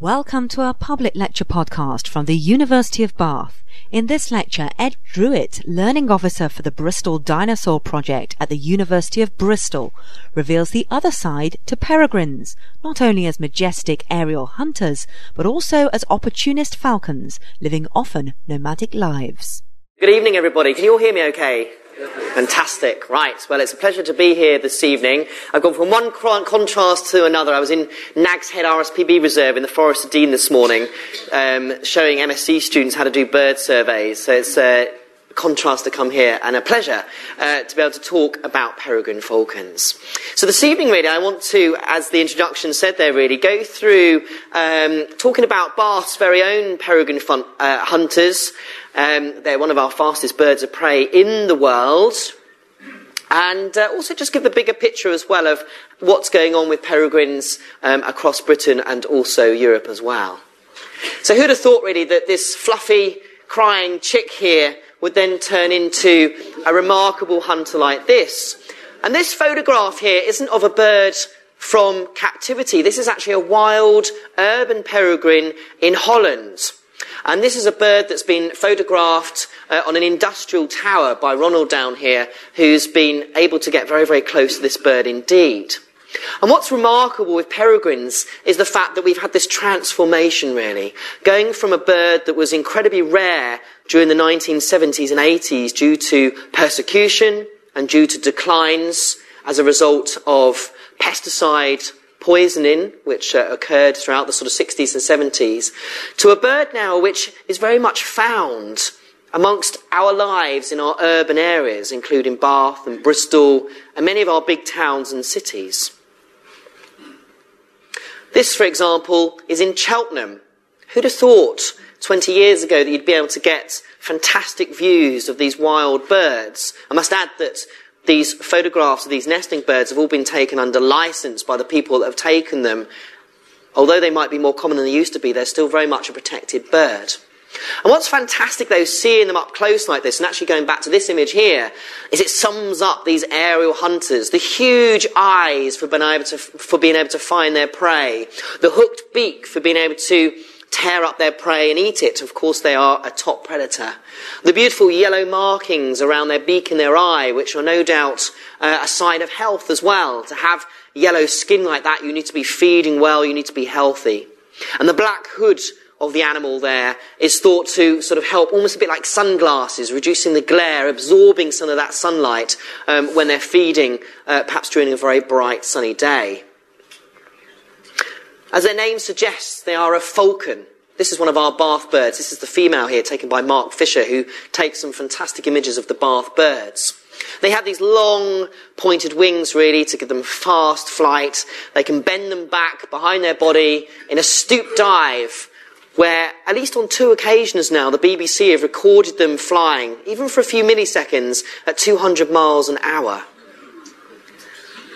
Welcome to our public lecture podcast from the University of Bath. In this lecture, Ed Druitt, Learning Officer for the Bristol Dinosaur Project at the University of Bristol, reveals the other side to peregrines, not only as majestic aerial hunters, but also as opportunist falcons, living often nomadic lives. Good evening, everybody. Can you all hear me okay? Fantastic. Right. Well, it's a pleasure to be here this evening. I've gone from one contrast to another. I was in Nag's Head RSPB Reserve in the Forest of Dean this morning, um, showing MSc students how to do bird surveys. So it's a contrast to come here and a pleasure uh, to be able to talk about peregrine falcons. So this evening, really, I want to, as the introduction said there, really, go through um, talking about Bath's very own peregrine fun- uh, hunters, um, they're one of our fastest birds of prey in the world. And uh, also just give the bigger picture as well of what's going on with peregrines um, across Britain and also Europe as well. So who'd have thought really that this fluffy, crying chick here would then turn into a remarkable hunter like this? And this photograph here isn't of a bird from captivity. This is actually a wild urban peregrine in Holland. And this is a bird that's been photographed uh, on an industrial tower by Ronald down here, who's been able to get very, very close to this bird indeed. And what's remarkable with peregrines is the fact that we've had this transformation, really, going from a bird that was incredibly rare during the 1970s and 80s due to persecution and due to declines as a result of pesticide poisoning, which uh, occurred throughout the sort of 60s and 70s, to a bird now which is very much found amongst our lives in our urban areas, including Bath and Bristol and many of our big towns and cities. This, for example, is in Cheltenham. Who'd have thought 20 years ago that you'd be able to get fantastic views of these wild birds? I must add that these photographs of these nesting birds have all been taken under license by the people that have taken them. Although they might be more common than they used to be, they're still very much a protected bird. And what's fantastic though, seeing them up close like this, and actually going back to this image here, is it sums up these aerial hunters, the huge eyes for being able to, for being able to find their prey, the hooked beak for being able to tear up their prey and eat it. Of course, they are a top predator. The beautiful yellow markings around their beak and their eye, which are no doubt uh, a sign of health as well. To have yellow skin like that, you need to be feeding well, you need to be healthy. And the black hood of the animal there is thought to sort of help almost a bit like sunglasses, reducing the glare, absorbing some of that sunlight um, when they're feeding, uh, perhaps during a very bright sunny day. As their name suggests, they are a falcon. This is one of our Bath birds. This is the female here, taken by Mark Fisher, who takes some fantastic images of the Bath birds. They have these long, pointed wings, really, to give them fast flight. They can bend them back behind their body in a stoop dive, where, at least on two occasions now, the BBC have recorded them flying, even for a few milliseconds, at 200 miles an hour.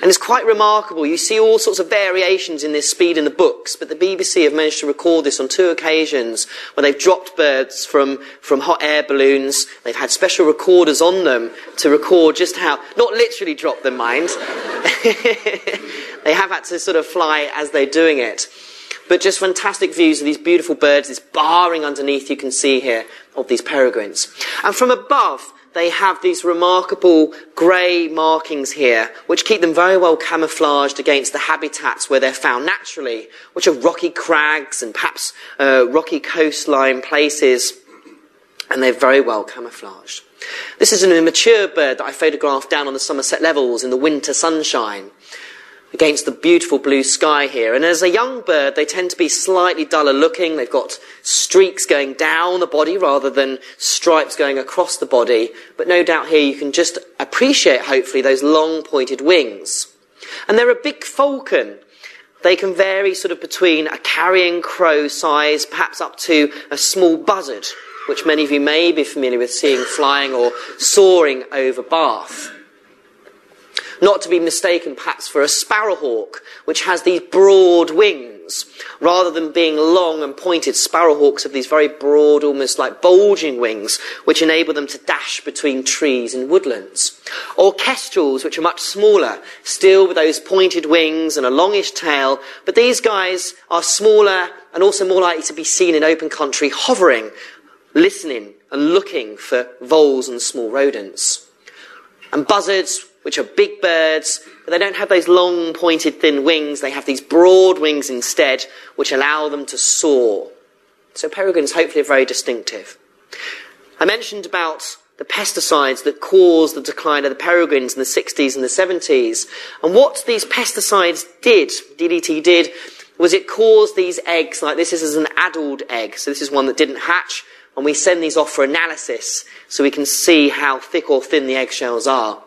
And it's quite remarkable. You see all sorts of variations in this speed in the books, but the BBC have managed to record this on two occasions where they've dropped birds from, from hot air balloons. They've had special recorders on them to record just how, not literally drop them, mind. they have had to sort of fly as they're doing it. But just fantastic views of these beautiful birds, this barring underneath you can see here of these peregrines. And from above, they have these remarkable grey markings here, which keep them very well camouflaged against the habitats where they're found naturally, which are rocky crags and perhaps uh, rocky coastline places, and they're very well camouflaged. This is an immature bird that I photographed down on the Somerset levels in the winter sunshine against the beautiful blue sky here. And as a young bird, they tend to be slightly duller looking. They've got streaks going down the body rather than stripes going across the body. But no doubt here you can just appreciate, hopefully, those long pointed wings. And they're a big falcon. They can vary sort of between a carrion crow size, perhaps up to a small buzzard, which many of you may be familiar with seeing flying or soaring over Bath. Not to be mistaken perhaps for a sparrowhawk, which has these broad wings. Rather than being long and pointed, sparrowhawks have these very broad, almost like bulging wings, which enable them to dash between trees and woodlands. Or kestrels, which are much smaller, still with those pointed wings and a longish tail, but these guys are smaller and also more likely to be seen in open country hovering, listening and looking for voles and small rodents. And buzzards, which are big birds, but they don't have those long, pointed, thin wings. They have these broad wings instead, which allow them to soar. So peregrines hopefully are very distinctive. I mentioned about the pesticides that caused the decline of the peregrines in the 60s and the 70s. And what these pesticides did, DDT did, was it caused these eggs, like this is an addled egg, so this is one that didn't hatch, and we send these off for analysis so we can see how thick or thin the eggshells are.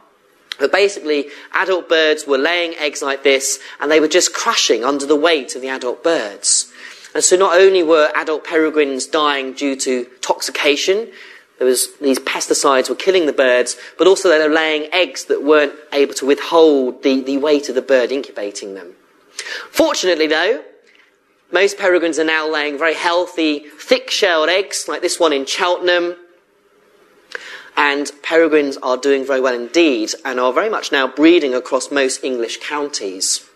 But basically, adult birds were laying eggs like this, and they were just crushing under the weight of the adult birds. And so not only were adult peregrines dying due to toxication, there was, these pesticides were killing the birds, but also they were laying eggs that weren't able to withhold the, the weight of the bird incubating them. Fortunately, though, most peregrines are now laying very healthy, thick-shelled eggs, like this one in Cheltenham, and peregrines are doing very well indeed and are very much now breeding across most English counties.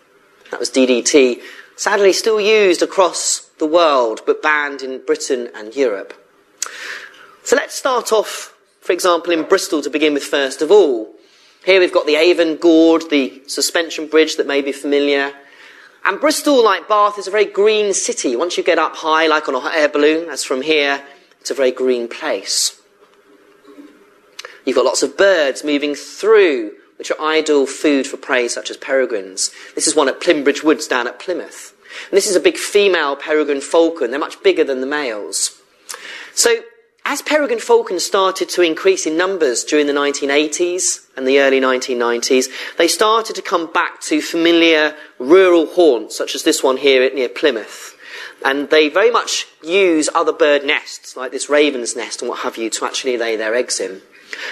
That was DDT, sadly still used across the world but banned in Britain and Europe. So let's start off, for example, in Bristol to begin with first of all. Here we've got the Avon Gorge, the suspension bridge that may be familiar. And Bristol, like Bath, is a very green city. Once you get up high, like on a hot air balloon, as from here, it's a very green place. You've got lots of birds moving through, which are ideal food for prey such as peregrines. This is one at Plym Bridge Woods down at Plymouth. And this is a big female peregrine falcon. They're much bigger than the males. So, as peregrine falcons started to increase in numbers during the 1980s and the early 1990s, they started to come back to familiar rural haunts, such as this one here near Plymouth. And they very much use other bird nests, like this raven's nest and what have you, to actually lay their eggs in.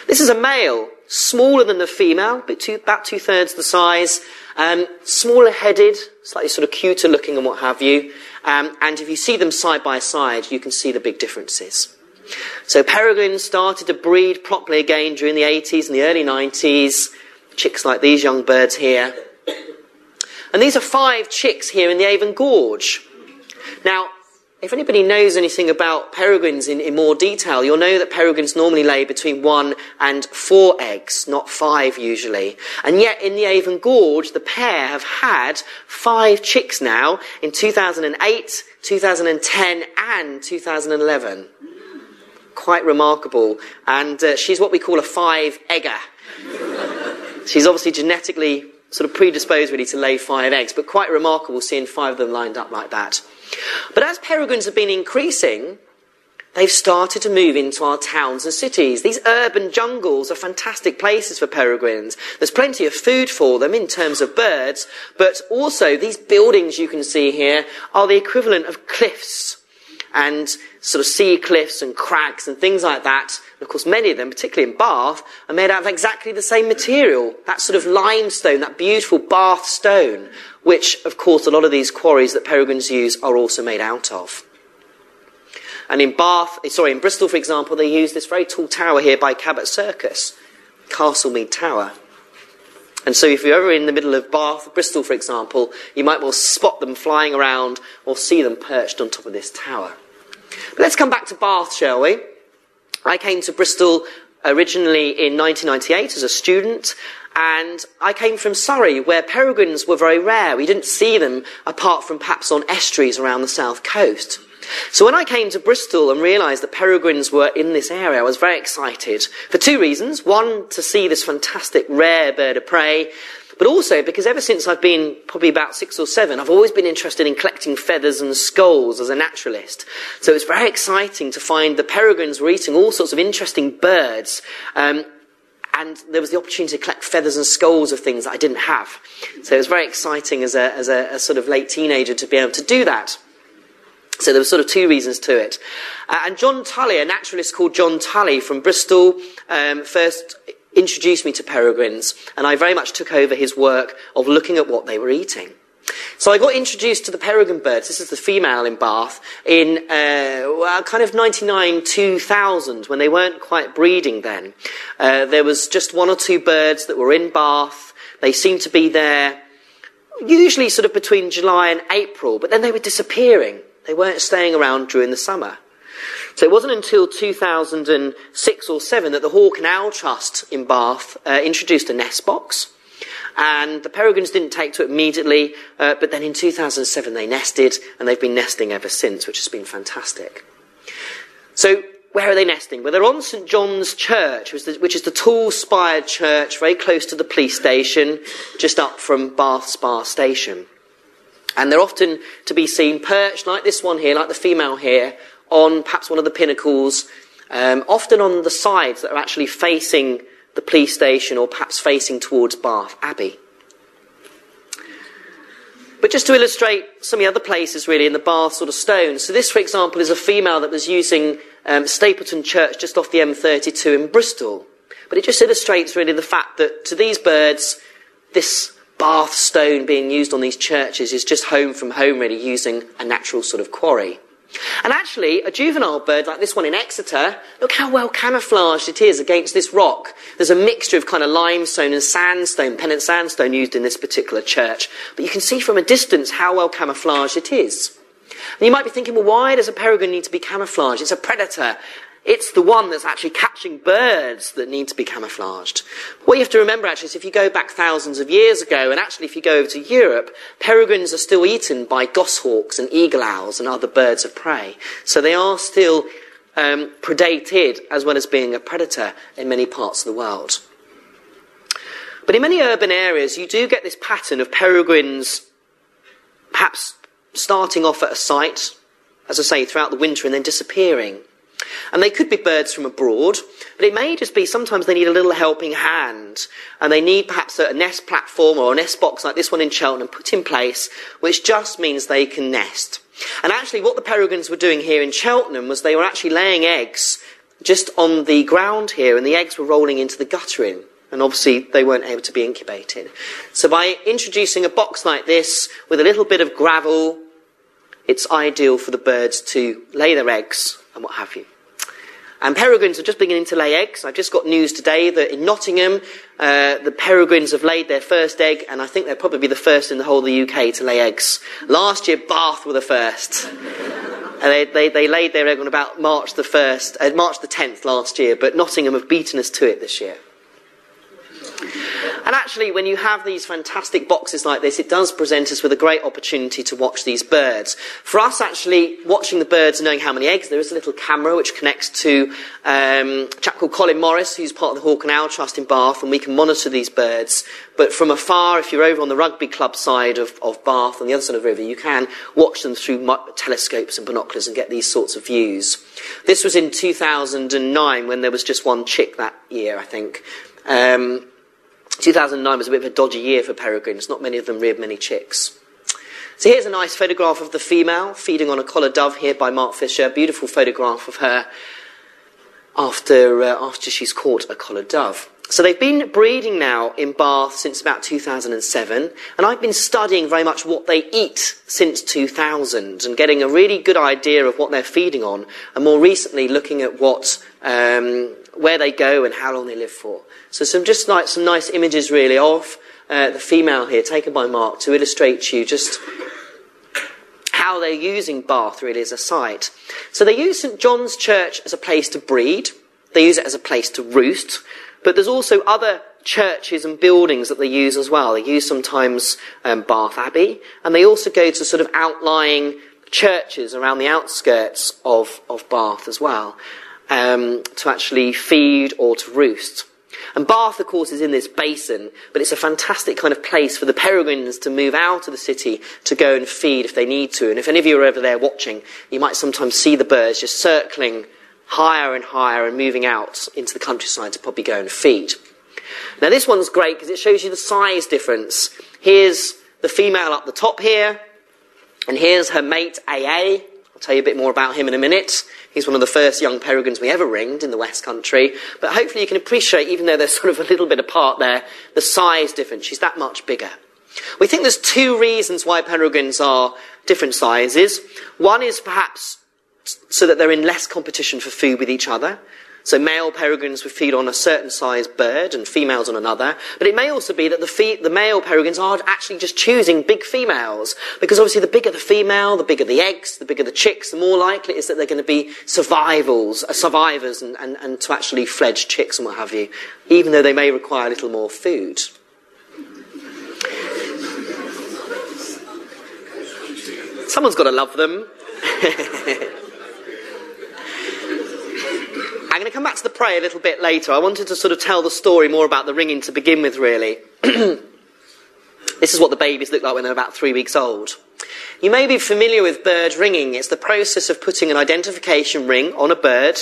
This is a male, smaller than the female, but two, about two thirds the size, um, smaller headed, slightly sort of cuter looking and what have you. Um, and if you see them side by side, you can see the big differences. So peregrines started to breed properly again during the 80s and the early 90s. Chicks like these young birds here. And these are five chicks here in the Avon Gorge. Now, if anybody knows anything about peregrines in, in, more detail, you'll know that peregrines normally lay between one and four eggs, not five usually. And yet in the Avon Gorge, the pair have had five chicks now in 2008, 2010 and 2011. Quite remarkable. And uh, she's what we call a five egger. she's obviously genetically sort of predisposed really to lay five eggs, but quite remarkable seeing five of them lined up like that. But as peregrines have been increasing, they've started to move into our towns and cities. These urban jungles are fantastic places for peregrines. There's plenty of food for them in terms of birds, but also these buildings you can see here are the equivalent of cliffs and sort of sea cliffs and crags and things like that. And of course, many of them, particularly in Bath, are made out of exactly the same material. That sort of limestone, that beautiful Bath stone, which, of course, a lot of these quarries that peregrines use are also made out of. And in Bath, eh, sorry, in Bristol, for example, they use this very tall tower here by Cabot Circus, Castlemead Tower. And so if you're ever in the middle of Bath, Bristol, for example, you might well spot them flying around or see them perched on top of this tower. But let's come back to Bath, shall we? I came to Bristol originally in 1998 as a student, and I came from Surrey, where peregrines were very rare. We didn't see them apart from perhaps on estuaries around the south coast. So when I came to Bristol and realised that peregrines were in this area, I was very excited for two reasons. One, to see this fantastic rare bird of prey, but also because ever since I've been probably about six or seven, I've always been interested in collecting feathers and skulls as a naturalist. So it's very exciting to find the peregrines were eating all sorts of interesting birds. Um, and there was the opportunity to collect feathers and skulls of things that I didn't have. So it was very exciting as a, as a, a sort of late teenager to be able to do that. So there were sort of two reasons to it. Uh, and John Tully, a naturalist called John Tully from Bristol, um, first introduced me to peregrines, and I very much took over his work of looking at what they were eating. So I got introduced to the peregrine birds. This is the female in Bath in uh, kind of 99 2000 when they weren't quite breeding then. Uh, there was just one or two birds that were in Bath. They seemed to be there usually sort of between July and April, but then they were disappearing. They weren't staying around during the summer. So it wasn't until 2006 or 7 that the and Owl Trust in Bath uh, introduced a nest box. And the peregrines didn't take to it immediately, uh, but then in 2007 they nested, and they've been nesting ever since, which has been fantastic. So, where are they nesting? Well, they're on St John's Church, which is the tall spired church very close to the police station, just up from Bath Spa Station. And they're often to be seen perched, like this one here, like the female here, on perhaps one of the pinnacles, um, often on the sides that are actually facing the police station or perhaps facing towards Bath Abbey. But just to illustrate some of the other places really in the Bath sort of stone. So this, for example, is a female that was using um, Stapleton Church just off the M32 in Bristol. But it just illustrates really the fact that to these birds, this Bath stone being used on these churches is just home from home really using a natural sort of quarry. And actually, a juvenile bird like this one in Exeter, look how well camouflaged it is against this rock. There's a mixture of kind of limestone and sandstone, Pennant sandstone used in this particular church. But you can see from a distance how well camouflaged it is. And you might be thinking, well, why does a peregrine need to be camouflaged? It's a predator. It's the one that's actually catching birds that need to be camouflaged. What you have to remember actually is if you go back thousands of years ago, and actually if you go over to Europe, peregrines are still eaten by goshawks and eagle owls and other birds of prey. So they are still um, predated as well as being a predator in many parts of the world. But in many urban areas, you do get this pattern of peregrines perhaps starting off at a site, as I say, throughout the winter and then disappearing. And they could be birds from abroad, but it may just be sometimes they need a little helping hand, and they need perhaps a nest platform or a nest box like this one in Cheltenham put in place, which just means they can nest. And actually, what the peregrines were doing here in Cheltenham was they were actually laying eggs just on the ground here, and the eggs were rolling into the guttering. And obviously, they weren't able to be incubated. So, by introducing a box like this with a little bit of gravel, it's ideal for the birds to lay their eggs and what have you. And peregrines are just beginning to lay eggs. I've just got news today that in Nottingham, uh, the peregrines have laid their first egg, and I think they'll probably be the first in the whole of the UK to lay eggs. Last year, Bath were the first. they, they, they, laid their egg on about March the 1st, uh, March the 10th last year, but Nottingham have beaten us to it this year. And actually, when you have these fantastic boxes like this, it does present us with a great opportunity to watch these birds. For us, actually, watching the birds and knowing how many eggs, there is a little camera which connects to um, a chap called Colin Morris, who's part of the Hawk and Owl Trust in Bath, and we can monitor these birds. But from afar, if you're over on the rugby club side of, of Bath, on the other side of the river, you can watch them through telescopes and binoculars and get these sorts of views. This was in 2009 when there was just one chick that year, I think. Um, 2009 was a bit of a dodgy year for peregrines. Not many of them reared many chicks. So here's a nice photograph of the female feeding on a collared dove here by Mark Fisher. Beautiful photograph of her after, uh, after she's caught a collared dove. So they've been breeding now in Bath since about 2007, and I've been studying very much what they eat since 2000 and getting a really good idea of what they're feeding on, and more recently looking at what, um, where they go and how long they live for. So some just like some nice images really of uh, the female here taken by Mark to illustrate to you just how they're using Bath really as a site. So they use St John's Church as a place to breed. They use it as a place to roost. But there's also other churches and buildings that they use as well. They use sometimes um, Bath Abbey, and they also go to sort of outlying churches around the outskirts of, of Bath as well um, to actually feed or to roost. And Bath, of course, is in this basin, but it's a fantastic kind of place for the peregrines to move out of the city to go and feed if they need to. And if any of you are over there watching, you might sometimes see the birds just circling higher and higher and moving out into the countryside to probably go and feed. Now, this one's great because it shows you the size difference. Here's the female up the top here, and here's her mate AA. I'll tell you a bit more about him in a minute. He's one of the first young peregrines we ever ringed in the West Country. But hopefully you can appreciate, even though they're sort of a little bit apart there, the size difference. She's that much bigger. We think there's two reasons why peregrines are different sizes. One is perhaps so that they're in less competition for food with each other. So male peregrines would feed on a certain size bird and females on another. But it may also be that the, fe- the male peregrines are actually just choosing big females. Because obviously the bigger the female, the bigger the eggs, the bigger the chicks, the more likely it is that they're going to be survivals, uh, survivors and, and, and to actually fledge chicks and what have you. Even though they may require a little more food. Someone's got to love them. I'm going to come back to the prey a little bit later. I wanted to sort of tell the story more about the ringing to begin with, really. this is what the babies look like when they're about three weeks old. You may be familiar with bird ringing. It's the process of putting an identification ring on a bird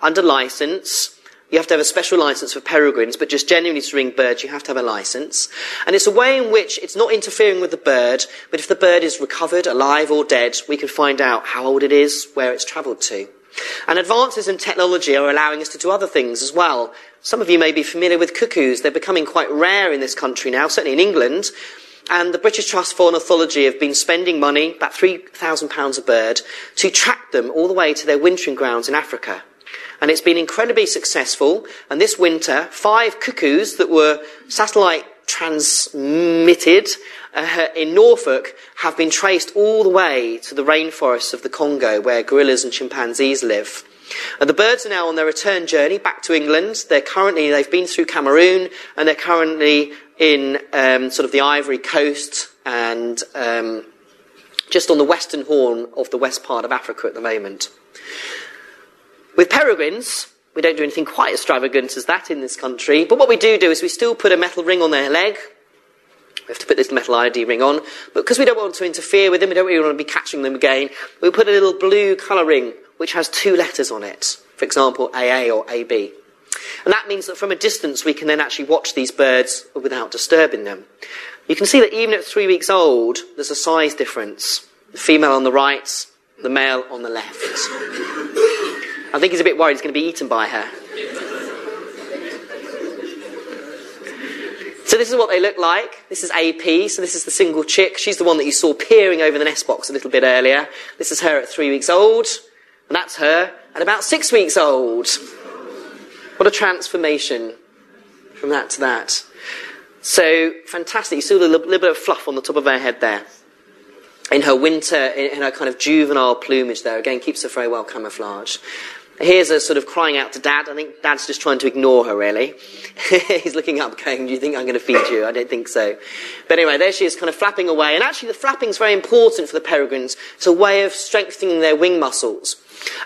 under license. You have to have a special license for peregrines, but just genuinely to ring birds, you have to have a license. And it's a way in which it's not interfering with the bird, but if the bird is recovered, alive or dead, we can find out how old it is, where it's travelled to. And advances in technology are allowing us to do other things as well. Some of you may be familiar with cuckoos. They're becoming quite rare in this country now, certainly in England. And the British Trust for Ornithology have been spending money, about £3,000 a bird, to track them all the way to their wintering grounds in Africa. And it's been incredibly successful. And this winter, five cuckoos that were satellite transmitted uh, in Norfolk have been traced all the way to the rainforests of the Congo where gorillas and chimpanzees live. And the birds are now on their return journey back to England. They're currently, they've been through Cameroon and they're currently in um, sort of the Ivory Coast and um, just on the western horn of the west part of Africa at the moment. With peregrines, we don't do anything quite as extravagant as that in this country, but what we do do is we still put a metal ring on their leg. We have to put this metal ID ring on, but because we don't want to interfere with them, we don't really want to be catching them again, we put a little blue colour ring which has two letters on it. For example, AA or AB. And that means that from a distance we can then actually watch these birds without disturbing them. You can see that even at three weeks old, there's a size difference. The female on the right, the male on the left. I think he's a bit worried he's going to be eaten by her. So this is what they look like. This is AP, so this is the single chick. She's the one that you saw peering over the nest box a little bit earlier. This is her at three weeks old, and that's her at about six weeks old. What a transformation from that to that. So fantastic. You see a little, little bit of fluff on the top of her head there. In her winter, in her kind of juvenile plumage there, again, keeps her very well camouflaged. Here's her sort of crying out to dad. I think dad's just trying to ignore her, really. He's looking up, going, Do you think I'm going to feed you? I don't think so. But anyway, there she is, kind of flapping away. And actually, the flapping is very important for the peregrines. It's a way of strengthening their wing muscles.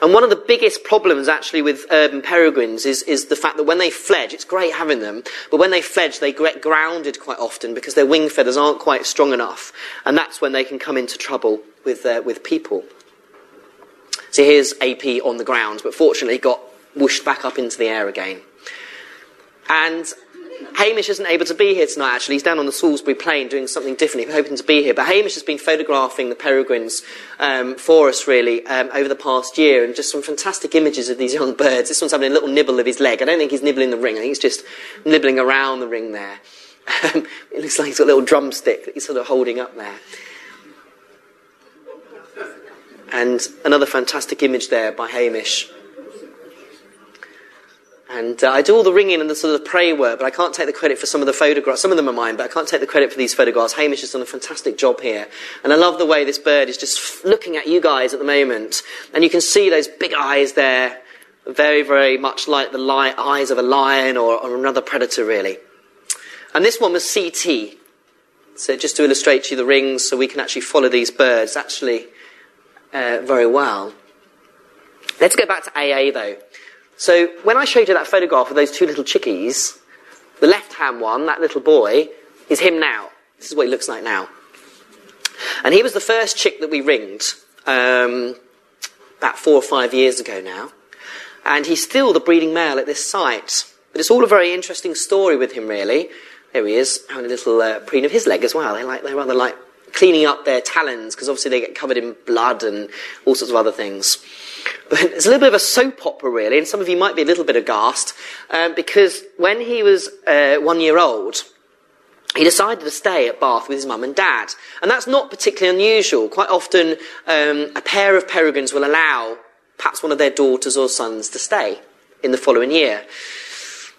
And one of the biggest problems, actually, with urban peregrines is, is the fact that when they fledge, it's great having them, but when they fledge, they get grounded quite often because their wing feathers aren't quite strong enough. And that's when they can come into trouble with, uh, with people. So here's AP on the ground, but fortunately got whooshed back up into the air again. And Hamish isn't able to be here tonight, actually. He's down on the Salisbury Plain doing something different. He's hoping to be here. But Hamish has been photographing the peregrines um, for us, really, um, over the past year, and just some fantastic images of these young birds. This one's having a little nibble of his leg. I don't think he's nibbling the ring. I think he's just nibbling around the ring there. Um, it looks like he's got a little drumstick that he's sort of holding up there. And another fantastic image there by Hamish. And uh, I do all the ringing and the sort of prey work, but I can't take the credit for some of the photographs. Some of them are mine, but I can't take the credit for these photographs. Hamish has done a fantastic job here. And I love the way this bird is just looking at you guys at the moment. And you can see those big eyes there, very, very much like the li- eyes of a lion or, or another predator, really. And this one was CT. So just to illustrate to you the rings so we can actually follow these birds actually uh, very well. Let's go back to AA though. So when I showed you that photograph of those two little chickies, the left-hand one, that little boy, is him now. This is what he looks like now. And he was the first chick that we ringed um, about four or five years ago now. And he's still the breeding male at this site. But it's all a very interesting story with him, really. There he is, having a little uh, preen of his leg as well. They like, they rather like cleaning up their talons because obviously they get covered in blood and all sorts of other things. But it's a little bit of a soap opera, really, and some of you might be a little bit aghast um, because when he was uh, one year old, he decided to stay at Bath with his mum and dad. And that's not particularly unusual. Quite often, um, a pair of peregrines will allow perhaps one of their daughters or sons to stay in the following year.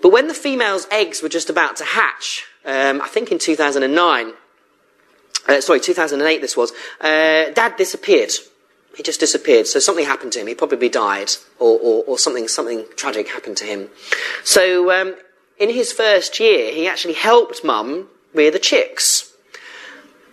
But when the female's eggs were just about to hatch, um, I think in 2009, uh, sorry, 2008 this was, uh, dad disappeared. He just disappeared. So something happened to him. He probably died, or, or, or something, something tragic happened to him. So um, in his first year, he actually helped mum rear the chicks.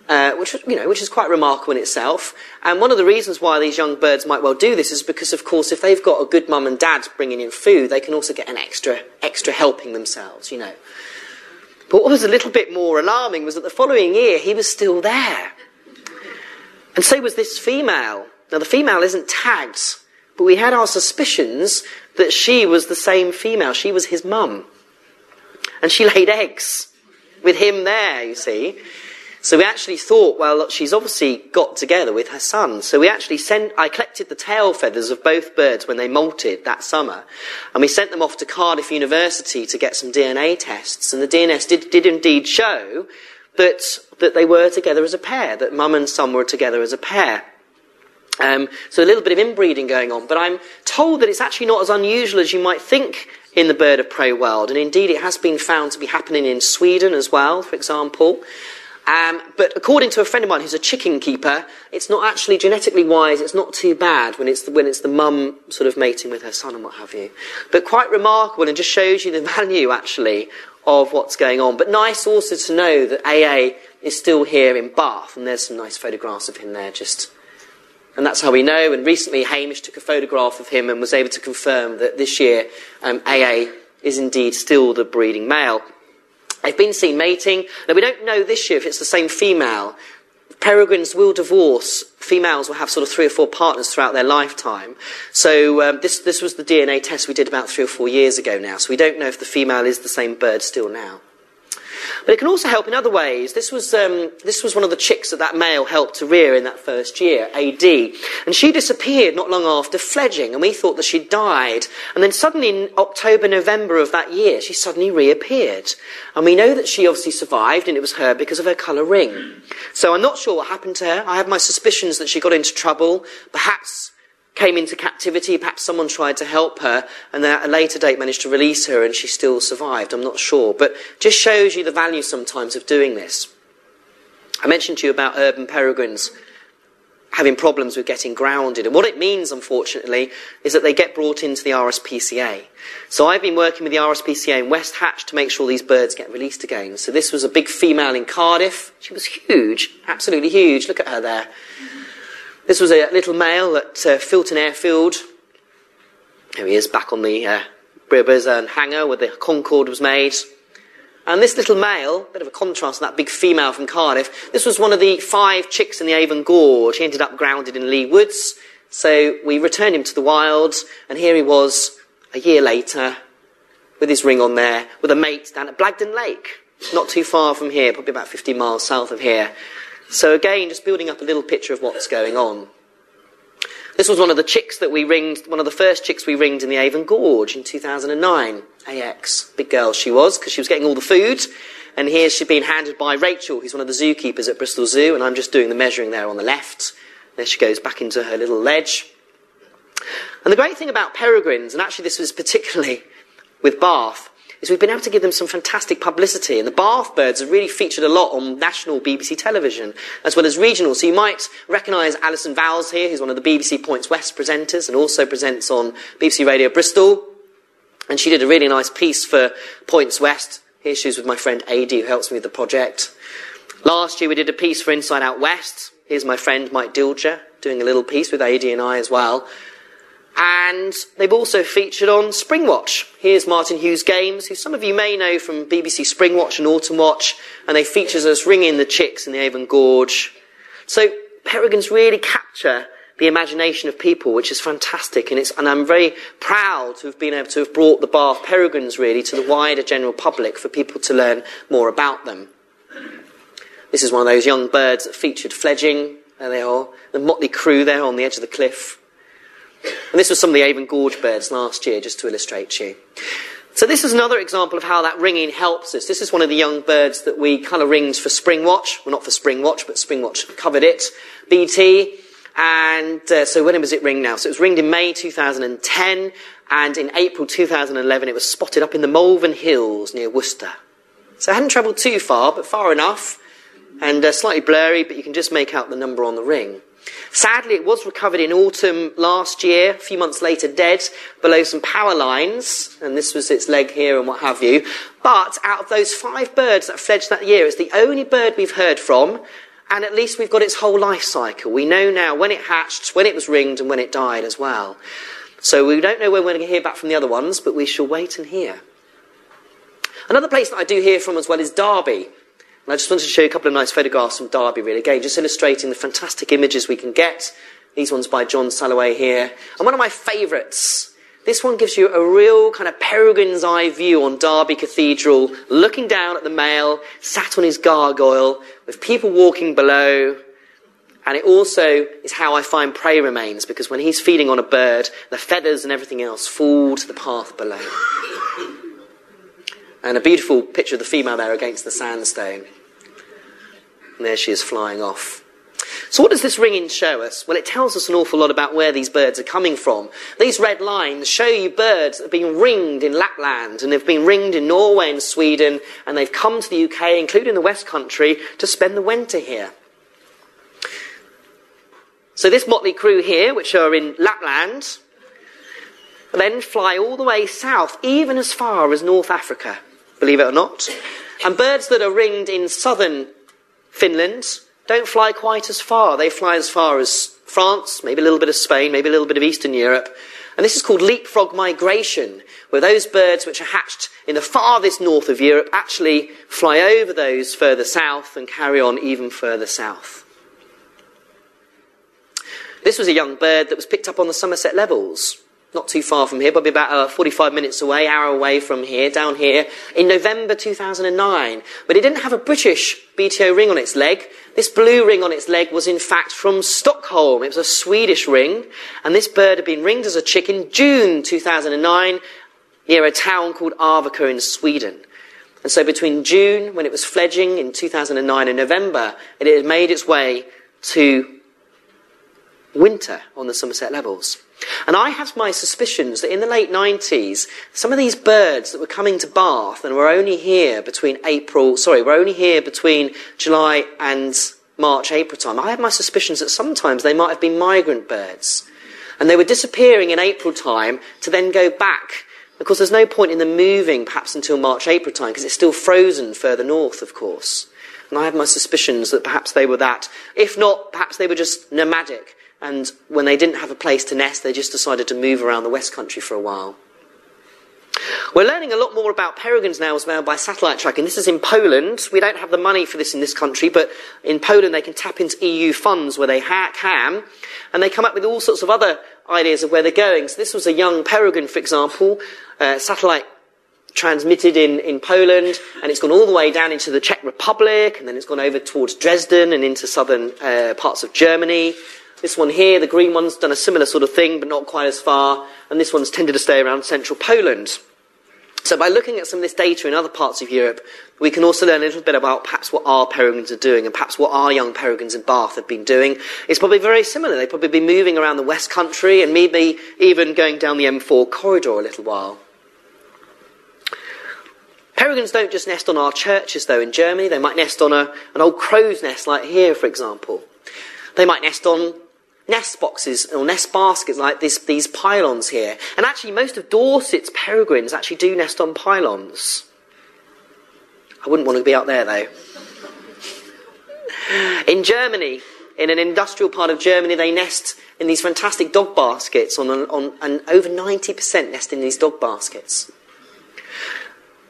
Uh, which you know, which is quite remarkable in itself. And one of the reasons why these young birds might well do this is because, of course, if they've got a good mum and dad bringing in food, they can also get an extra, extra helping themselves. You know. But what was a little bit more alarming was that the following year he was still there, and so was this female. Now the female isn't tagged, but we had our suspicions that she was the same female. She was his mum, and she laid eggs with him there. You see. So we actually thought, well, she's obviously got together with her son. So we actually sent, I collected the tail feathers of both birds when they molted that summer. And we sent them off to Cardiff University to get some DNA tests. And the DNA did, did indeed show that, that they were together as a pair, that mum and son were together as a pair. Um, so a little bit of inbreeding going on. But I'm told that it's actually not as unusual as you might think in the bird of prey world. And indeed, it has been found to be happening in Sweden as well, for example. Um, but according to a friend of mine who's a chicken keeper, it's not actually genetically wise. It's not too bad when it's the, when it's the mum sort of mating with her son and what have you. But quite remarkable and just shows you the value actually of what's going on. But nice also to know that AA is still here in Bath, and there's some nice photographs of him there. Just and that's how we know. And recently, Hamish took a photograph of him and was able to confirm that this year um, AA is indeed still the breeding male. They've been seen mating. Now, we don't know this year if it's the same female. Peregrines will divorce. Females will have sort of three or four partners throughout their lifetime. So um, this, this was the DNA test we did about three or four years ago now. So we don't know if the female is the same bird still now. But it can also help in other ways. This was, um, this was one of the chicks that that male helped to rear in that first year, AD. And she disappeared not long after fledging, and we thought that she'd died. And then suddenly in October, November of that year, she suddenly reappeared. And we know that she obviously survived, and it was her because of her colour ring. So I'm not sure what happened to her. I have my suspicions that she got into trouble. Perhaps came into captivity. Perhaps someone tried to help her and then at a later date managed to release her and she still survived. I'm not sure. But just shows you the value sometimes of doing this. I mentioned to you about urban peregrines having problems with getting grounded. And what it means, unfortunately, is that they get brought into the RSPCA. So I've been working with the RSPCA in West Hatch to make sure these birds get released again. So this was a big female in Cardiff. She was huge, absolutely huge. Look at her there. This was a little male at uh, Filton Airfield. Here he is back on the uh, and hangar where the Concorde was made. And this little male, a bit of a contrast to that big female from Cardiff, this was one of the five chicks in the Avon Gorge. He ended up grounded in Leigh Woods. So we returned him to the wild, and here he was a year later with his ring on there, with a mate down at Blagdon Lake, not too far from here, probably about 50 miles south of here. So again, just building up a little picture of what's going on. This was one of the chicks that we ringed, one of the first chicks we ringed in the Avon Gorge in 2009. AX, big girl she was, because she was getting all the food. And here she'd been handed by Rachel, who's one of the zookeepers at Bristol Zoo, and I'm just doing the measuring there on the left. There she goes back into her little ledge. And the great thing about peregrines, and actually this was particularly with Bath, is we've been able to give them some fantastic publicity. And the Bath birds have really featured a lot on national BBC television, as well as regional. So you might recognise Alison Vowles here, who's one of the BBC Points West presenters and also presents on BBC Radio Bristol. And she did a really nice piece for Points West. Here she is with my friend AD, who helps me with the project. Last year we did a piece for Inside Out West. Here's my friend Mike Dilger doing a little piece with AD and I as well. And they've also featured on Springwatch. Here's Martin Hughes Games, who some of you may know from BBC Springwatch and Autumn Watch, and they feature us ringing the chicks in the Avon Gorge. So peregrines really capture the imagination of people, which is fantastic. And, and, I'm very proud to have been able to have brought the Bath peregrines really to the wider general public for people to learn more about them. This is one of those young birds that featured fledging. There they are. The motley crew there on the edge of the cliff. And this was some of the Avon Gorge birds last year, just to illustrate to you. So this is another example of how that ringing helps us. This is one of the young birds that we colour rings for Spring Watch. Well, not for Spring Watch, but Spring Watch covered it. BT. And uh, so when was it ringed now? So it was ringed in May 2010, and in April 2011 it was spotted up in the Malvern Hills near Worcester. So it hadn't travelled too far, but far enough, and uh, slightly blurry, but you can just make out the number on the ring. Sadly, it was recovered in autumn last year, a few months later, dead below some power lines, and this was its leg here and what have you. But out of those five birds that fledged that year, it's the only bird we've heard from, and at least we've got its whole life cycle. We know now when it hatched, when it was ringed, and when it died as well. So we don't know when we're going to hear back from the other ones, but we shall wait and hear. Another place that I do hear from as well is Derby. And I just wanted to show you a couple of nice photographs from Derby, really. Again, just illustrating the fantastic images we can get. These ones by John Salloway here. And one of my favourites. This one gives you a real kind of peregrine's eye view on Derby Cathedral, looking down at the male, sat on his gargoyle, with people walking below. And it also is how I find prey remains, because when he's feeding on a bird, the feathers and everything else fall to the path below. And a beautiful picture of the female there against the sandstone. And there she is flying off. So, what does this ringing show us? Well, it tells us an awful lot about where these birds are coming from. These red lines show you birds that have been ringed in Lapland and have been ringed in Norway and Sweden, and they've come to the UK, including the West Country, to spend the winter here. So, this motley crew here, which are in Lapland, then fly all the way south, even as far as North Africa, believe it or not. And birds that are ringed in southern Finland don't fly quite as far. They fly as far as France, maybe a little bit of Spain, maybe a little bit of Eastern Europe. And this is called leapfrog migration, where those birds which are hatched in the farthest north of Europe actually fly over those further south and carry on even further south. This was a young bird that was picked up on the Somerset Levels not too far from here, probably about uh, 45 minutes away, hour away from here, down here, in November 2009. But it didn't have a British BTO ring on its leg. This blue ring on its leg was in fact from Stockholm. It was a Swedish ring, and this bird had been ringed as a chick in June 2009 near a town called Arvika in Sweden. And so between June, when it was fledging in 2009, and November, it had made its way to winter on the Somerset levels. And I have my suspicions that in the late 90s, some of these birds that were coming to Bath and were only here between April, sorry, were only here between July and March, April time. I have my suspicions that sometimes they might have been migrant birds. And they were disappearing in April time to then go back. Because there's no point in them moving perhaps until March, April time, because it's still frozen further north, of course. And I have my suspicions that perhaps they were that. If not, perhaps they were just nomadic and when they didn't have a place to nest, they just decided to move around the West Country for a while. We're learning a lot more about peregrines now as well by satellite tracking. This is in Poland. We don't have the money for this in this country, but in Poland they can tap into EU funds where they ha- can, and they come up with all sorts of other ideas of where they're going. So this was a young peregrine, for example, uh, satellite transmitted in, in Poland, and it's gone all the way down into the Czech Republic, and then it's gone over towards Dresden and into southern uh, parts of Germany. This one here, the green one's done a similar sort of thing, but not quite as far. And this one's tended to stay around central Poland. So by looking at some of this data in other parts of Europe, we can also learn a little bit about perhaps what our peregrines are doing and perhaps what our young peregrines in Bath have been doing. It's probably very similar. They've probably been moving around the West Country and maybe even going down the M4 corridor a little while. Peregrines don't just nest on our churches, though, in Germany. They might nest on a, an old crow's nest, like here, for example. They might nest on nest boxes or nest baskets like this, these pylons here. And actually, most of Dorset's peregrines actually do nest on pylons. I wouldn't want to be out there though. In Germany, in an industrial part of Germany, they nest in these fantastic dog baskets, on, on, and over 90% nest in these dog baskets.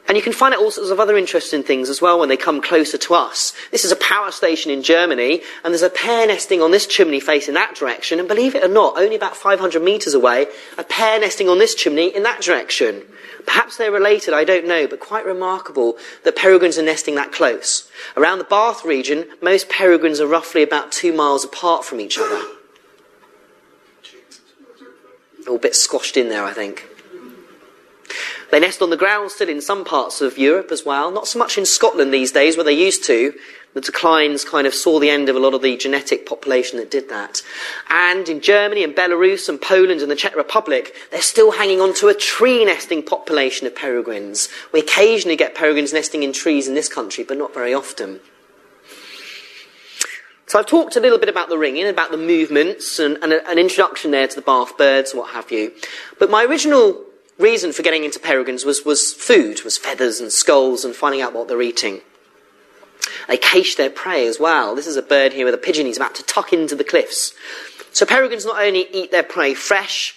And you can find out all sorts of other interesting things as well when they come closer to us. This is a power station in Germany, and there's a pair nesting on this chimney facing that direction, and believe it or not, only about 500 metres away, a pair nesting on this chimney in that direction. Perhaps they're related, I don't know, but quite remarkable that peregrines are nesting that close. Around the Bath region, most peregrines are roughly about two miles apart from each other. All a bit squashed in there, I think. They nest on the ground still in some parts of Europe as well, not so much in Scotland these days where they used to. The declines kind of saw the end of a lot of the genetic population that did that. And in Germany and Belarus and Poland and the Czech Republic, they're still hanging on to a tree nesting population of peregrines. We occasionally get peregrines nesting in trees in this country, but not very often. So I've talked a little bit about the ringing, about the movements, and, and a, an introduction there to the Bath birds and what have you. But my original reason for getting into peregrines was, was food, was feathers and skulls and finding out what they're eating. They cache their prey as well. This is a bird here with a pigeon he's about to tuck into the cliffs. So peregrines not only eat their prey fresh,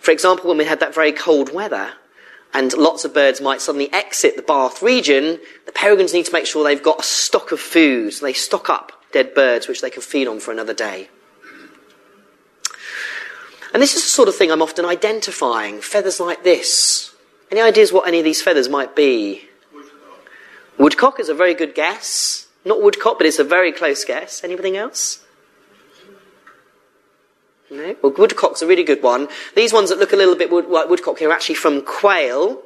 for example, when we had that very cold weather, and lots of birds might suddenly exit the Bath region, the peregrines need to make sure they've got a stock of food. So they stock up dead birds which they can feed on for another day. And this is the sort of thing I'm often identifying feathers like this. Any ideas what any of these feathers might be? Woodcock is a very good guess. Not woodcock, but it's a very close guess. Anything else? No? Well, woodcock's a really good one. These ones that look a little bit wood, like woodcock here are actually from quail,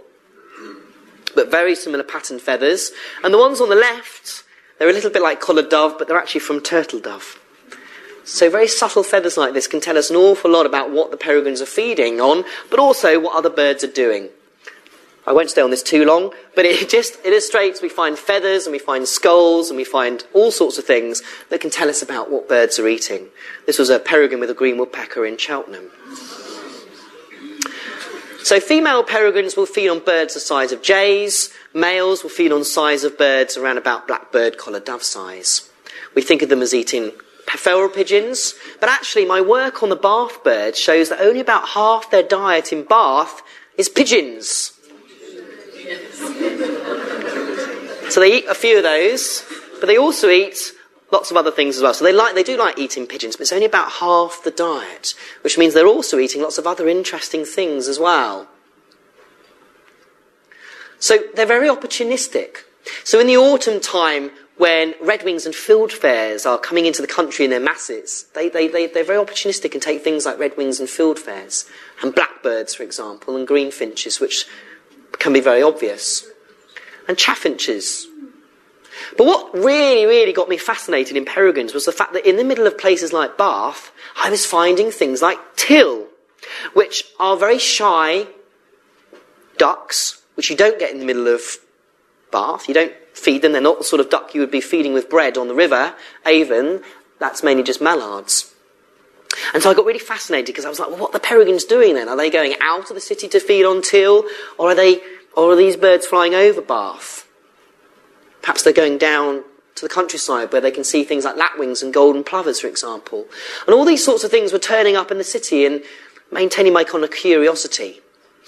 but very similar pattern feathers. And the ones on the left, they're a little bit like collared dove, but they're actually from turtle dove. So very subtle feathers like this can tell us an awful lot about what the peregrines are feeding on, but also what other birds are doing. I won't stay on this too long, but it just illustrates we find feathers and we find skulls and we find all sorts of things that can tell us about what birds are eating. This was a peregrine with a green woodpecker in Cheltenham. So female peregrines will feed on birds the size of jays, males will feed on size of birds around about blackbird collar dove size. We think of them as eating feral pigeons, but actually my work on the Bath birds shows that only about half their diet in Bath is pigeons. So they eat a few of those, but they also eat lots of other things as well. So they, like, they do like eating pigeons, but it's only about half the diet, which means they're also eating lots of other interesting things as well. So they're very opportunistic. So in the autumn time, when redwings and fieldfares are coming into the country in their masses, they, they, they, they're very opportunistic and take things like redwings and fieldfares, and blackbirds, for example, and greenfinches, which can be very obvious, and chaffinches. But what really, really got me fascinated in peregrines was the fact that in the middle of places like Bath, I was finding things like teal, which are very shy ducks, which you don't get in the middle of Bath. You don't feed them. They're not the sort of duck you would be feeding with bread on the river, Avon. That's mainly just mallards. And so I got really fascinated because I was like, well, what are the peregrines doing then? Are they going out of the city to feed on teal? Or are they, or are these birds flying over Bath? Perhaps they're going down to the countryside where they can see things like lapwings and golden plovers, for example. And all these sorts of things were turning up in the city and maintaining my kind of curiosity.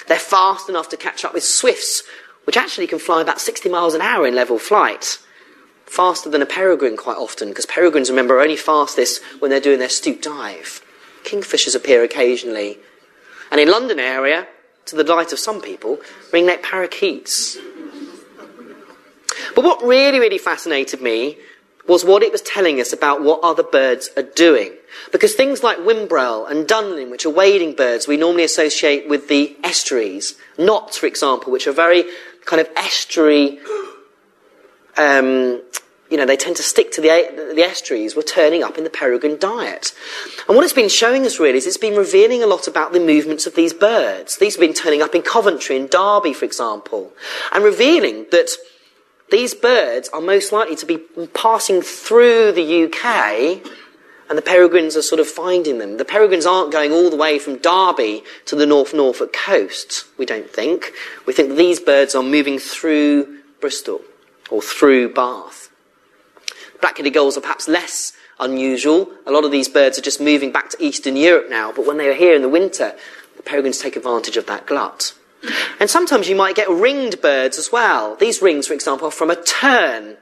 They're fast enough to catch up with swifts, which actually can fly about 60 miles an hour in level flight. Faster than a peregrine quite often, because peregrines, remember, are only fastest when they're doing their stoop dive. Kingfishers appear occasionally. And in London area, to the delight of some people, ringneck parakeets. But what really, really fascinated me was what it was telling us about what other birds are doing. Because things like whimbrel and dunlin, which are wading birds, we normally associate with the estuaries. Knots, for example, which are very kind of estuary, um, you know, they tend to stick to the, the estuaries, were turning up in the peregrine diet. And what it's been showing us really is it's been revealing a lot about the movements of these birds. These have been turning up in Coventry and Derby, for example, and revealing that these birds are most likely to be passing through the UK and the peregrines are sort of finding them. The peregrines aren't going all the way from Derby to the North Norfolk coast, we don't think. We think these birds are moving through Bristol or through Bath. Black-headed gulls are perhaps less unusual. A lot of these birds are just moving back to Eastern Europe now, but when they are here in the winter, the peregrines take advantage of that glut. And sometimes you might get ringed birds as well. These rings, for example, are from a tern,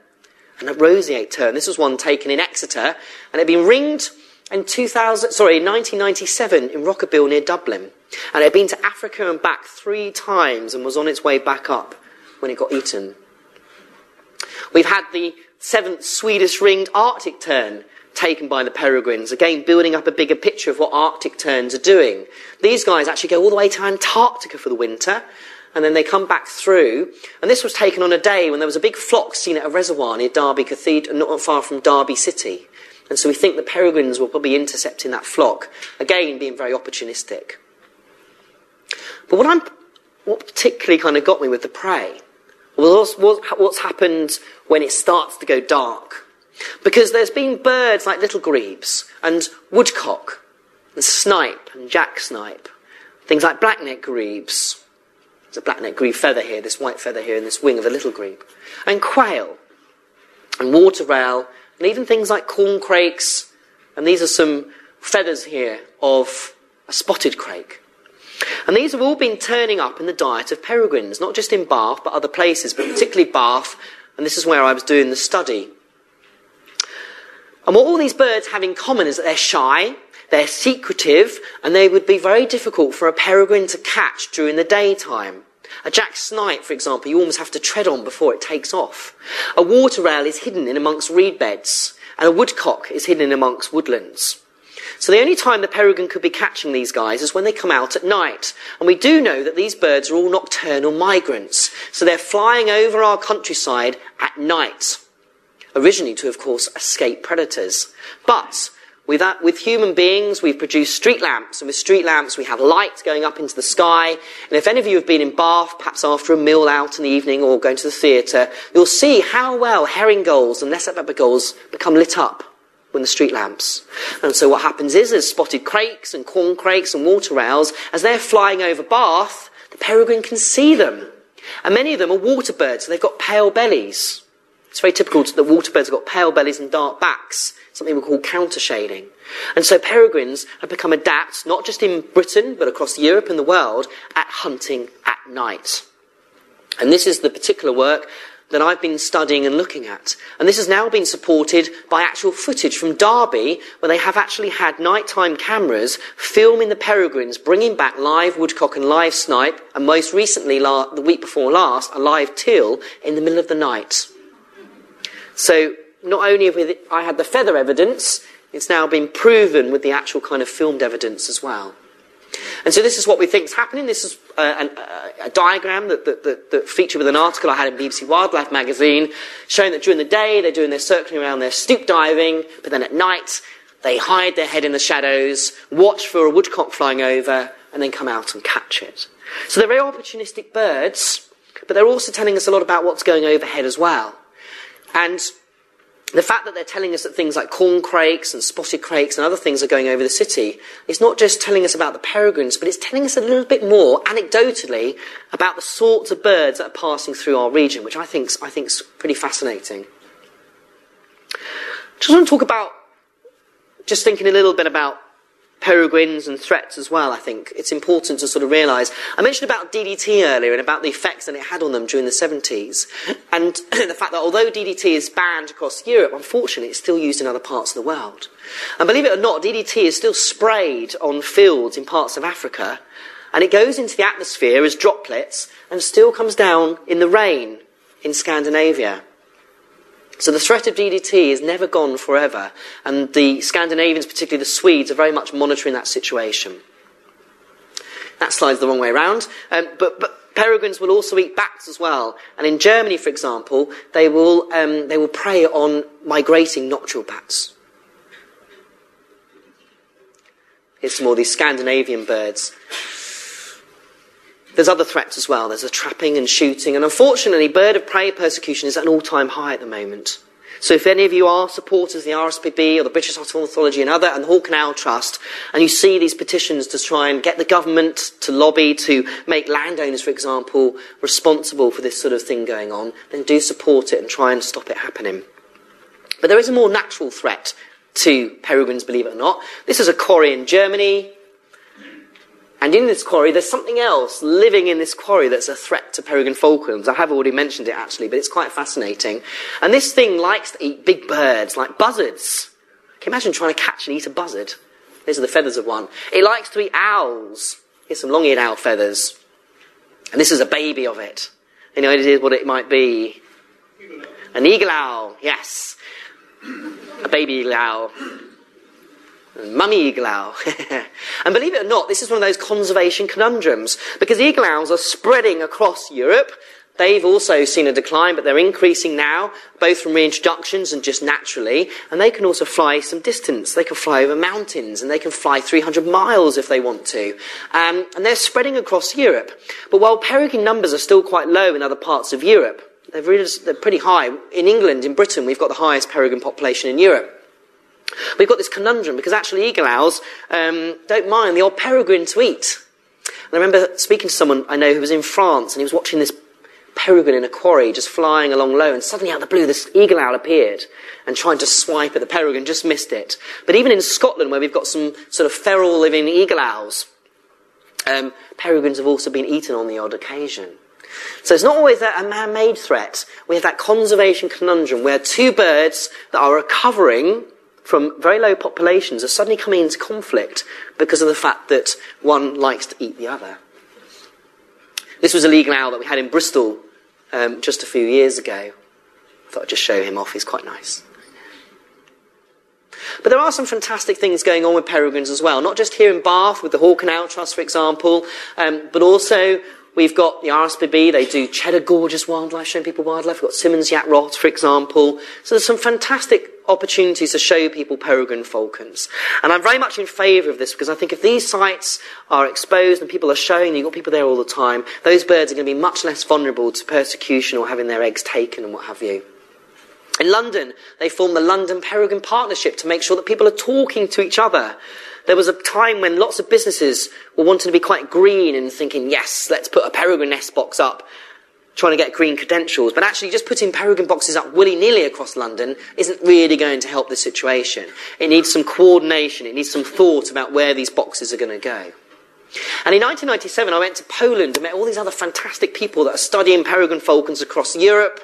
and a roseate tern. This was one taken in Exeter, and it had been ringed in 2000, sorry, 1997 in Rockabill near Dublin. And it had been to Africa and back three times and was on its way back up when it got eaten. We've had the seventh Swedish ringed Arctic tern taken by the peregrines, again building up a bigger picture of what Arctic terns are doing. These guys actually go all the way to Antarctica for the winter, and then they come back through. And this was taken on a day when there was a big flock seen at a reservoir near Derby Cathedral, not far from Derby City. And so we think the peregrines were probably intercepting that flock, again being very opportunistic. But what, I'm, what particularly kind of got me with the prey was what's happened when it starts to go dark. Because there's been birds like little grebes and woodcock and snipe and jack snipe, things like blackneck grebes. A blackneck grebe feather here, this white feather here, and this wing of a little grebe, and quail and water rail, and even things like corncrakes. And these are some feathers here of a spotted crake. And these have all been turning up in the diet of peregrines, not just in Bath, but other places, but particularly Bath, and this is where I was doing the study. And what all these birds have in common is that they're shy, they're secretive, and they would be very difficult for a peregrine to catch during the daytime. A jack snipe, for example, you almost have to tread on before it takes off. A water rail is hidden in amongst reed beds, and a woodcock is hidden in amongst woodlands. So the only time the peregrine could be catching these guys is when they come out at night. And we do know that these birds are all nocturnal migrants. So they're flying over our countryside at night. Originally to, of course, escape predators. But with, that, with human beings, we've produced street lamps, and with street lamps, we have light going up into the sky. And if any of you have been in Bath, perhaps after a meal out in the evening or going to the theatre, you'll see how well herring gulls and lesser pepper gulls become lit up when the street lamps. And so what happens is there's spotted crakes and corncrakes and water rails. As they're flying over Bath, the peregrine can see them. And many of them are water birds, so they've got pale bellies. It's very typical that water birds have got pale bellies and dark backs something we call counter shading. And so peregrines have become adept, not just in Britain, but across Europe and the world, at hunting at night. And this is the particular work that I've been studying and looking at. And this has now been supported by actual footage from Derby, where they have actually had nighttime cameras filming the peregrines, bringing back live woodcock and live snipe, and most recently, the week before last, a live teal in the middle of the night. So not only have we, I had the feather evidence, it's now been proven with the actual kind of filmed evidence as well. And so this is what we think is happening. This is uh, an, uh, a diagram that, that, that, that, featured with an article I had in BBC Wildlife magazine, showing that during the day they're doing their circling around, their stoop diving, but then at night they hide their head in the shadows, watch for a woodcock flying over, and then come out and catch it. So they're very opportunistic birds, but they're also telling us a lot about what's going overhead as well. And the fact that they're telling us that things like corn crakes and spotted crakes and other things are going over the city is not just telling us about the peregrines, but it's telling us a little bit more, anecdotally, about the sorts of birds that are passing through our region, which I think I think is pretty fascinating. Just want to talk about, just thinking a little bit about peregrines and threats as well, I think. It's important to sort of realise. I mentioned about DDT earlier and about the effects that it had on them during the 70s. And the fact that although DDT is banned across Europe, unfortunately it's still used in other parts of the world. And believe it or not, DDT is still sprayed on fields in parts of Africa. And it goes into the atmosphere as droplets and still comes down in the rain in Scandinavia. So the threat of DDT is never gone forever, and the Scandinavians, particularly the Swedes, are very much monitoring that situation. That slide's the wrong way around, um, but, but peregrines will also eat bats as well. And in Germany, for example, they will, um, they will prey on migrating nocturnal bats. Here's some more of these Scandinavian birds. There's other threats as well. There's the trapping and shooting. And unfortunately, bird of prey persecution is at an all time high at the moment. So if any of you are supporters of the RSPB or the British Ornithology and other, and the Hawk and Owl Trust, and you see these petitions to try and get the government to lobby to make landowners, for example, responsible for this sort of thing going on, then do support it and try and stop it happening. But there is a more natural threat to peregrines, believe it or not. This is a quarry in Germany. And in this quarry, there's something else living in this quarry that's a threat to peregrine falcons. I have already mentioned it actually, but it's quite fascinating. And this thing likes to eat big birds, like buzzards. Can you imagine trying to catch and eat a buzzard? These are the feathers of one. It likes to eat owls. Here's some long-eared owl feathers. And this is a baby of it. Any idea what it might be? An eagle owl, yes. A baby eagle owl. Mummy eagle owl. and believe it or not, this is one of those conservation conundrums because eagle owls are spreading across Europe. They've also seen a decline, but they're increasing now, both from reintroductions and just naturally. And they can also fly some distance. They can fly over mountains and they can fly 300 miles if they want to. Um, and they're spreading across Europe. But while peregrine numbers are still quite low in other parts of Europe, they're, they're pretty high. In England, in Britain, we've got the highest peregrine population in Europe. We've got this conundrum because actually eagle owls um, don't mind the odd peregrine to eat. And I remember speaking to someone I know who was in France and he was watching this peregrine in a quarry just flying along low, and suddenly out of the blue, this eagle owl appeared and tried to swipe at the peregrine, just missed it. But even in Scotland, where we've got some sort of feral living eagle owls, um, peregrines have also been eaten on the odd occasion. So it's not always a man made threat. We have that conservation conundrum where two birds that are recovering from very low populations are suddenly coming into conflict because of the fact that one likes to eat the other. This was an eagle owl that we had in Bristol um, just a few years ago. I thought I'd just show him off, he's quite nice. But there are some fantastic things going on with peregrines as well, not just here in Bath with the Hawk and Owl Trust, for example, um, but also We've got the RSPB, they do Cheddar Gorges wildlife, showing people wildlife. We've got Symonds Yat Rock, for example. So there's some fantastic opportunities to show people peregrine falcons. And I'm very much in favour of this because I think if these sites are exposed and people are showing, you've got people there all the time, those birds are going to be much less vulnerable to persecution or having their eggs taken and what have you. In London, they formed the London Peregrine Partnership to make sure that people are talking to each other there was a time when lots of businesses were wanting to be quite green and thinking, yes, let's put a peregrine nest box up, trying to get green credentials. But actually, just putting peregrine boxes up willy nilly across London isn't really going to help the situation. It needs some coordination, it needs some thought about where these boxes are going to go. And in 1997, I went to Poland and met all these other fantastic people that are studying peregrine falcons across Europe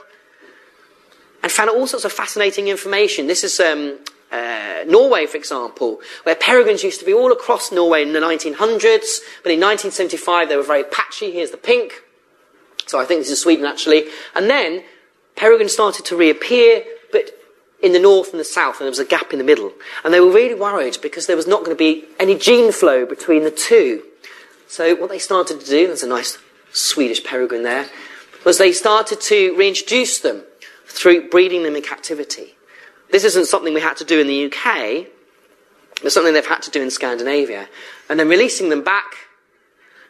and found all sorts of fascinating information. This is um, uh, Norway, for example, where peregrines used to be all across Norway in the 1900s, but in 1975 they were very patchy. Here's the pink. So I think this is Sweden actually. And then peregrines started to reappear, but in the north and the south, and there was a gap in the middle. And they were really worried because there was not going to be any gene flow between the two. So what they started to do, there's a nice Swedish peregrine there, was they started to reintroduce them through breeding them in captivity. This isn't something we had to do in the UK, it's something they've had to do in Scandinavia. And then releasing them back,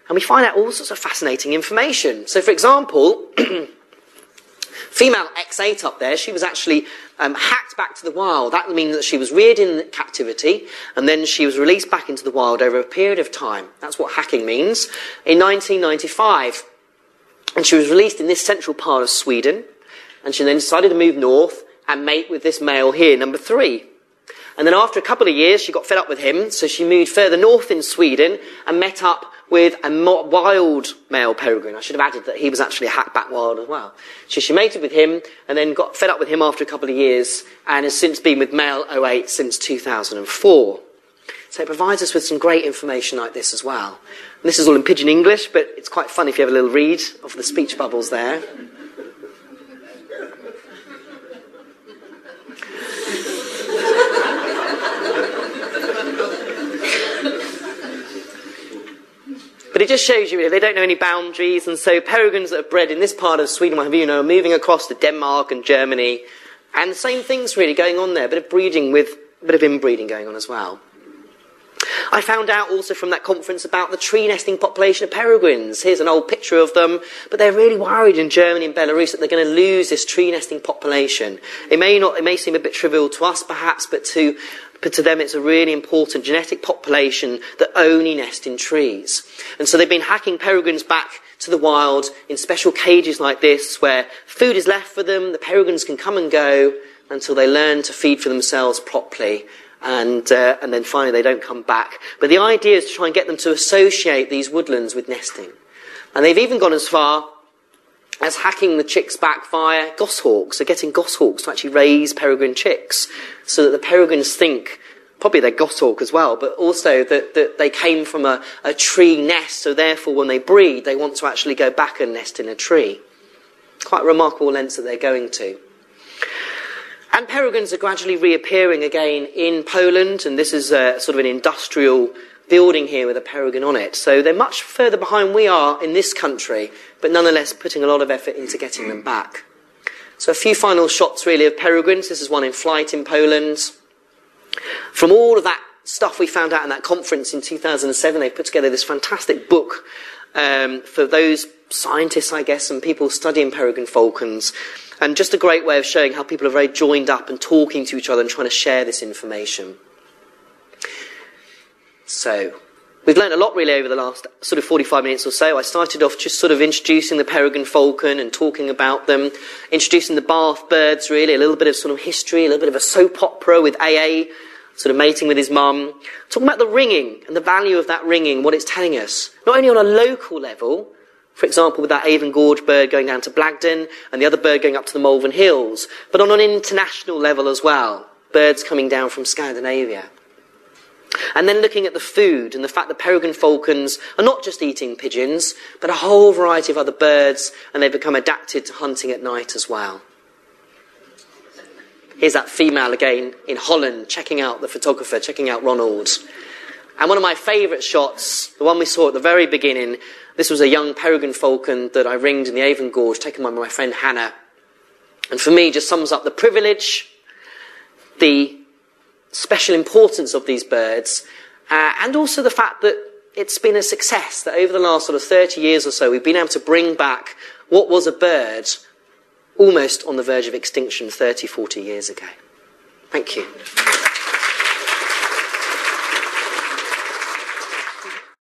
and we find out all sorts of fascinating information. So, for example, female X8 up there, she was actually um, hacked back to the wild. That means that she was reared in captivity and then she was released back into the wild over a period of time. That's what hacking means. In 1995, and she was released in this central part of Sweden, and she then decided to move north and mate with this male here, number three. And then after a couple of years, she got fed up with him, so she moved further north in Sweden and met up with a wild male peregrine. I should have added that he was actually a hackback wild as well. So she mated with him and then got fed up with him after a couple of years and has since been with male 08 since 2004. So it provides us with some great information like this as well. And this is all in pidgin English, but it's quite fun if you have a little read of the speech bubbles there. But it just shows you they don't know any boundaries, and so peregrines that are bred in this part of Sweden, what have you, know, are moving across to Denmark and Germany, and the same things really going on there, a bit of breeding with a bit of inbreeding going on as well. I found out also from that conference about the tree nesting population of peregrines. Here's an old picture of them, but they're really worried in Germany and Belarus that they're going to lose this tree nesting population. It may not, it may seem a bit trivial to us perhaps, but to but to them it's a really important genetic population that only nest in trees. And so they've been hacking peregrines back to the wild in special cages like this where food is left for them, the peregrines can come and go until they learn to feed for themselves properly and, uh, and then finally they don't come back. But the idea is to try and get them to associate these woodlands with nesting. And they've even gone as far as hacking the chicks back via goshawks, so getting goshawks to actually raise peregrine chicks, so that the peregrines think, probably they're goshawk as well, but also that, that they came from a, a tree nest, so therefore when they breed, they want to actually go back and nest in a tree. Quite remarkable lengths that they're going to. And peregrines are gradually reappearing again in Poland, and this is a, sort of an industrial building here with a peregrine on it. So they're much further behind we are in this country, but nonetheless putting a lot of effort into getting them back. So a few final shots really of peregrines. This is one in flight in Poland. From all of that stuff we found out in that conference in 2007, they put together this fantastic book um, for those scientists, I guess, and people studying peregrine falcons. And just a great way of showing how people are very joined up and talking to each other and trying to share this information. So, we've learned a lot really over the last sort of 45 minutes or so. I started off just sort of introducing the peregrine falcon and talking about them, introducing the Bath birds really, a little bit of sort of history, a little bit of a soap opera with AA, sort of mating with his mum, talking about the ringing and the value of that ringing, what it's telling us, not only on a local level, for example, with that Avon Gorge bird going down to Blagdon and the other bird going up to the Malvern Hills, but on an international level as well. Birds coming down from Scandinavia. And then looking at the food and the fact that peregrine falcons are not just eating pigeons, but a whole variety of other birds, and they've become adapted to hunting at night as well. Here's that female again in Holland checking out the photographer, checking out Ronald. And one of my favourite shots, the one we saw at the very beginning, this was a young peregrine falcon that I ringed in the Avon Gorge, taken by my friend Hannah. And for me, just sums up the privilege, the special importance of these birds, uh, and also the fact that it's been a success, that over the last sort of 30 years or so, we've been able to bring back what was a bird almost on the verge of extinction 30, 40 years ago. Thank you.